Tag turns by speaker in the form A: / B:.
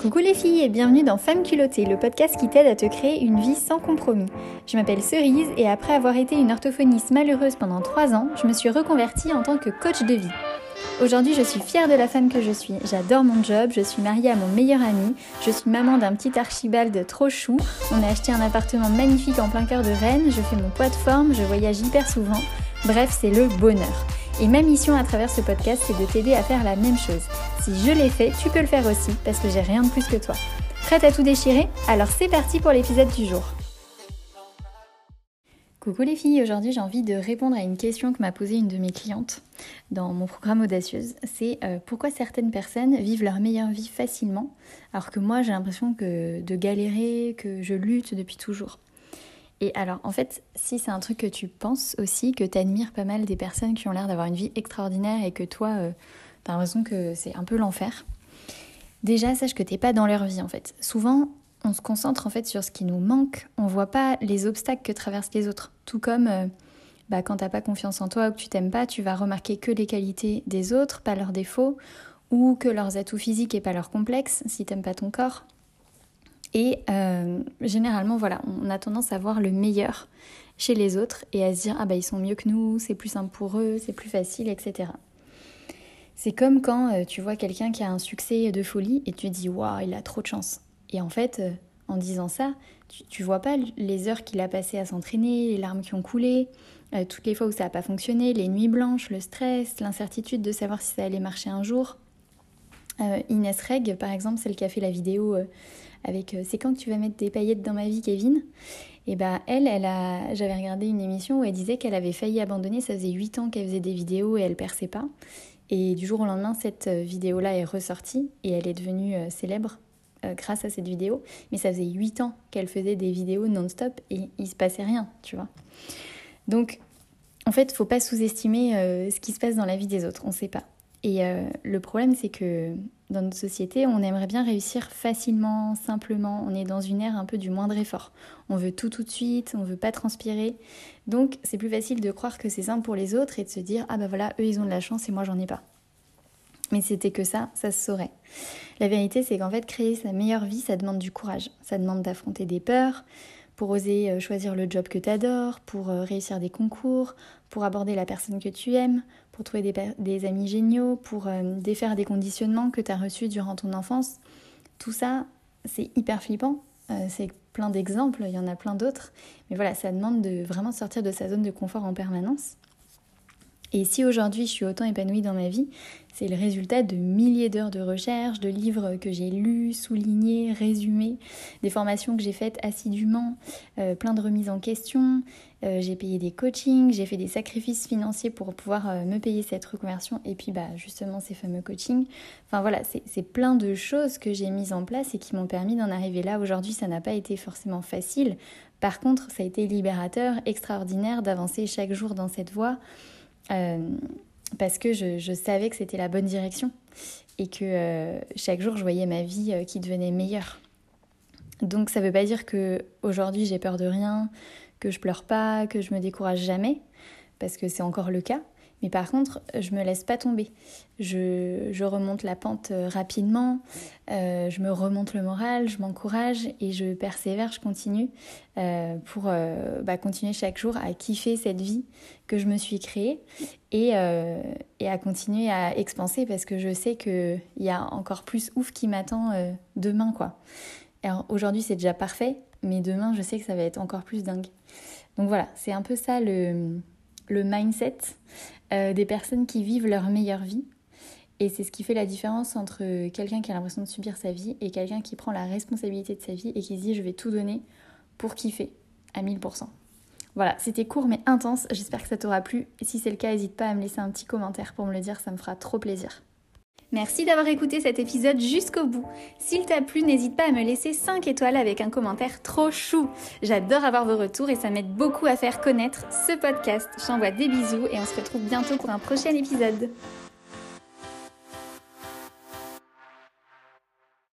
A: Coucou les filles et bienvenue dans Femmes culottées, le podcast qui t'aide à te créer une vie sans compromis. Je m'appelle Cerise et après avoir été une orthophoniste malheureuse pendant 3 ans, je me suis reconvertie en tant que coach de vie. Aujourd'hui, je suis fière de la femme que je suis. J'adore mon job, je suis mariée à mon meilleur ami, je suis maman d'un petit archibald trop chou. On a acheté un appartement magnifique en plein cœur de Rennes, je fais mon poids de forme, je voyage hyper souvent. Bref, c'est le bonheur. Et ma mission à travers ce podcast, c'est de t'aider à faire la même chose. Si je l'ai fait, tu peux le faire aussi, parce que j'ai rien de plus que toi. Prête à tout déchirer? Alors c'est parti pour l'épisode du jour. Coucou les filles, aujourd'hui j'ai envie de répondre à une question que m'a posée une de mes clientes dans mon programme Audacieuse. C'est euh, pourquoi certaines personnes vivent leur meilleure vie facilement, alors que moi j'ai l'impression que de galérer, que je lutte depuis toujours? Et alors, en fait, si c'est un truc que tu penses aussi, que tu admires pas mal des personnes qui ont l'air d'avoir une vie extraordinaire et que toi, euh, t'as l'impression que c'est un peu l'enfer, déjà, sache que t'es pas dans leur vie en fait. Souvent, on se concentre en fait sur ce qui nous manque, on voit pas les obstacles que traversent les autres. Tout comme euh, bah, quand t'as pas confiance en toi ou que tu t'aimes pas, tu vas remarquer que les qualités des autres, pas leurs défauts, ou que leurs atouts physiques et pas leurs complexes si t'aimes pas ton corps. Et euh, généralement, voilà, on a tendance à voir le meilleur chez les autres et à se dire ah bah ils sont mieux que nous, c'est plus simple pour eux, c'est plus facile, etc. C'est comme quand euh, tu vois quelqu'un qui a un succès de folie et tu dis waouh il a trop de chance. Et en fait, euh, en disant ça, tu, vois pas les heures qu'il a passées à s'entraîner, les larmes qui ont coulé, toutes les fois où ça n'a pas fonctionné, les nuits blanches, le stress, l'incertitude de savoir si ça allait marcher un jour. Inès Reg, par exemple, celle qui a fait la vidéo avec euh, C'est quand tu vas mettre des paillettes dans ma vie, Kevin? Et bah elle, elle a, j'avais regardé une émission où elle disait qu'elle avait failli abandonner. Ça faisait 8 ans qu'elle faisait des vidéos et elle perçait pas. Et du jour au lendemain, cette euh, vidéo-là est ressortie et elle est devenue euh, célèbre grâce à cette vidéo. Mais ça faisait 8 ans qu'elle faisait des vidéos non-stop et il se passait rien, tu vois. Donc, en fait, faut pas sous-estimer ce qui se passe dans la vie des autres. On sait pas. Et le problème, c'est que dans notre société, on aimerait bien réussir facilement, simplement. On est dans une ère un peu du moindre effort. On veut tout tout de suite, on veut pas transpirer. Donc c'est plus facile de croire que c'est simple pour les autres et de se dire ah bah voilà, eux ils ont de la chance et moi j'en ai pas. Mais c'était que ça, ça se saurait. La vérité c'est qu'en fait créer sa meilleure vie, ça demande du courage. Ça demande d'affronter des peurs, pour oser euh, choisir le job que tu adores, pour euh, réussir des concours, pour aborder la personne que tu aimes, pour trouver des, amis géniaux, pour euh, défaire des conditionnements que tu as reçus durant ton enfance. Tout ça, c'est hyper flippant. c'est plein d'exemples, il y en a plein d'autres. Mais voilà, ça demande de vraiment sortir de sa zone de confort en permanence. Et si aujourd'hui je suis autant épanouie dans ma vie, c'est le résultat de milliers d'heures de recherche, de livres que j'ai lus, soulignés, résumés, des formations que j'ai faites assidûment, euh, plein de remises en question. Euh, j'ai payé des coachings, j'ai fait des sacrifices financiers pour pouvoir euh, me payer cette reconversion et puis bah, justement ces fameux coachings. Enfin voilà, c'est plein de choses que j'ai mises en place et qui m'ont permis d'en arriver là. Aujourd'hui, ça n'a pas été forcément facile. Par contre, ça a été libérateur, extraordinaire d'avancer chaque jour dans cette voie. Euh, parce que je, savais que c'était la bonne direction et que euh, chaque jour je voyais ma vie euh, qui devenait meilleure. Donc ça ne veut pas dire que aujourd'hui j'ai peur de rien, que je pleure pas, que je me décourage jamais, parce que c'est encore le cas. Mais par contre, je me laisse pas tomber. Je, remonte la pente euh, rapidement, euh, je me remonte le moral, je m'encourage et je persévère, je continue euh, pour bah, continuer chaque jour à kiffer cette vie que je me suis créée et, et à continuer à expanser parce que je sais qu'il y a encore plus ouf qui m'attend demain. quoi. Aujourd'hui, c'est déjà parfait, mais demain, je sais que ça va être encore plus dingue. Donc voilà, c'est un peu ça le, le mindset. Euh, des personnes qui vivent leur meilleure vie. Et c'est ce qui fait la différence entre quelqu'un qui a l'impression de subir sa vie et quelqu'un qui prend la responsabilité de sa vie et qui se dit je vais tout donner pour kiffer à 1000%. Voilà, c'était court mais intense, j'espère que ça t'aura plu. Si c'est le cas, n'hésite pas à me laisser un petit commentaire pour me le dire, ça me fera trop plaisir. Merci d'avoir écouté cet épisode jusqu'au bout. S'il t'a plu, n'hésite pas à me laisser 5 étoiles avec un commentaire trop chou. J'adore avoir vos retours et ça m'aide beaucoup à faire connaître ce podcast. Je t'envoie des bisous et on se retrouve bientôt pour un prochain épisode.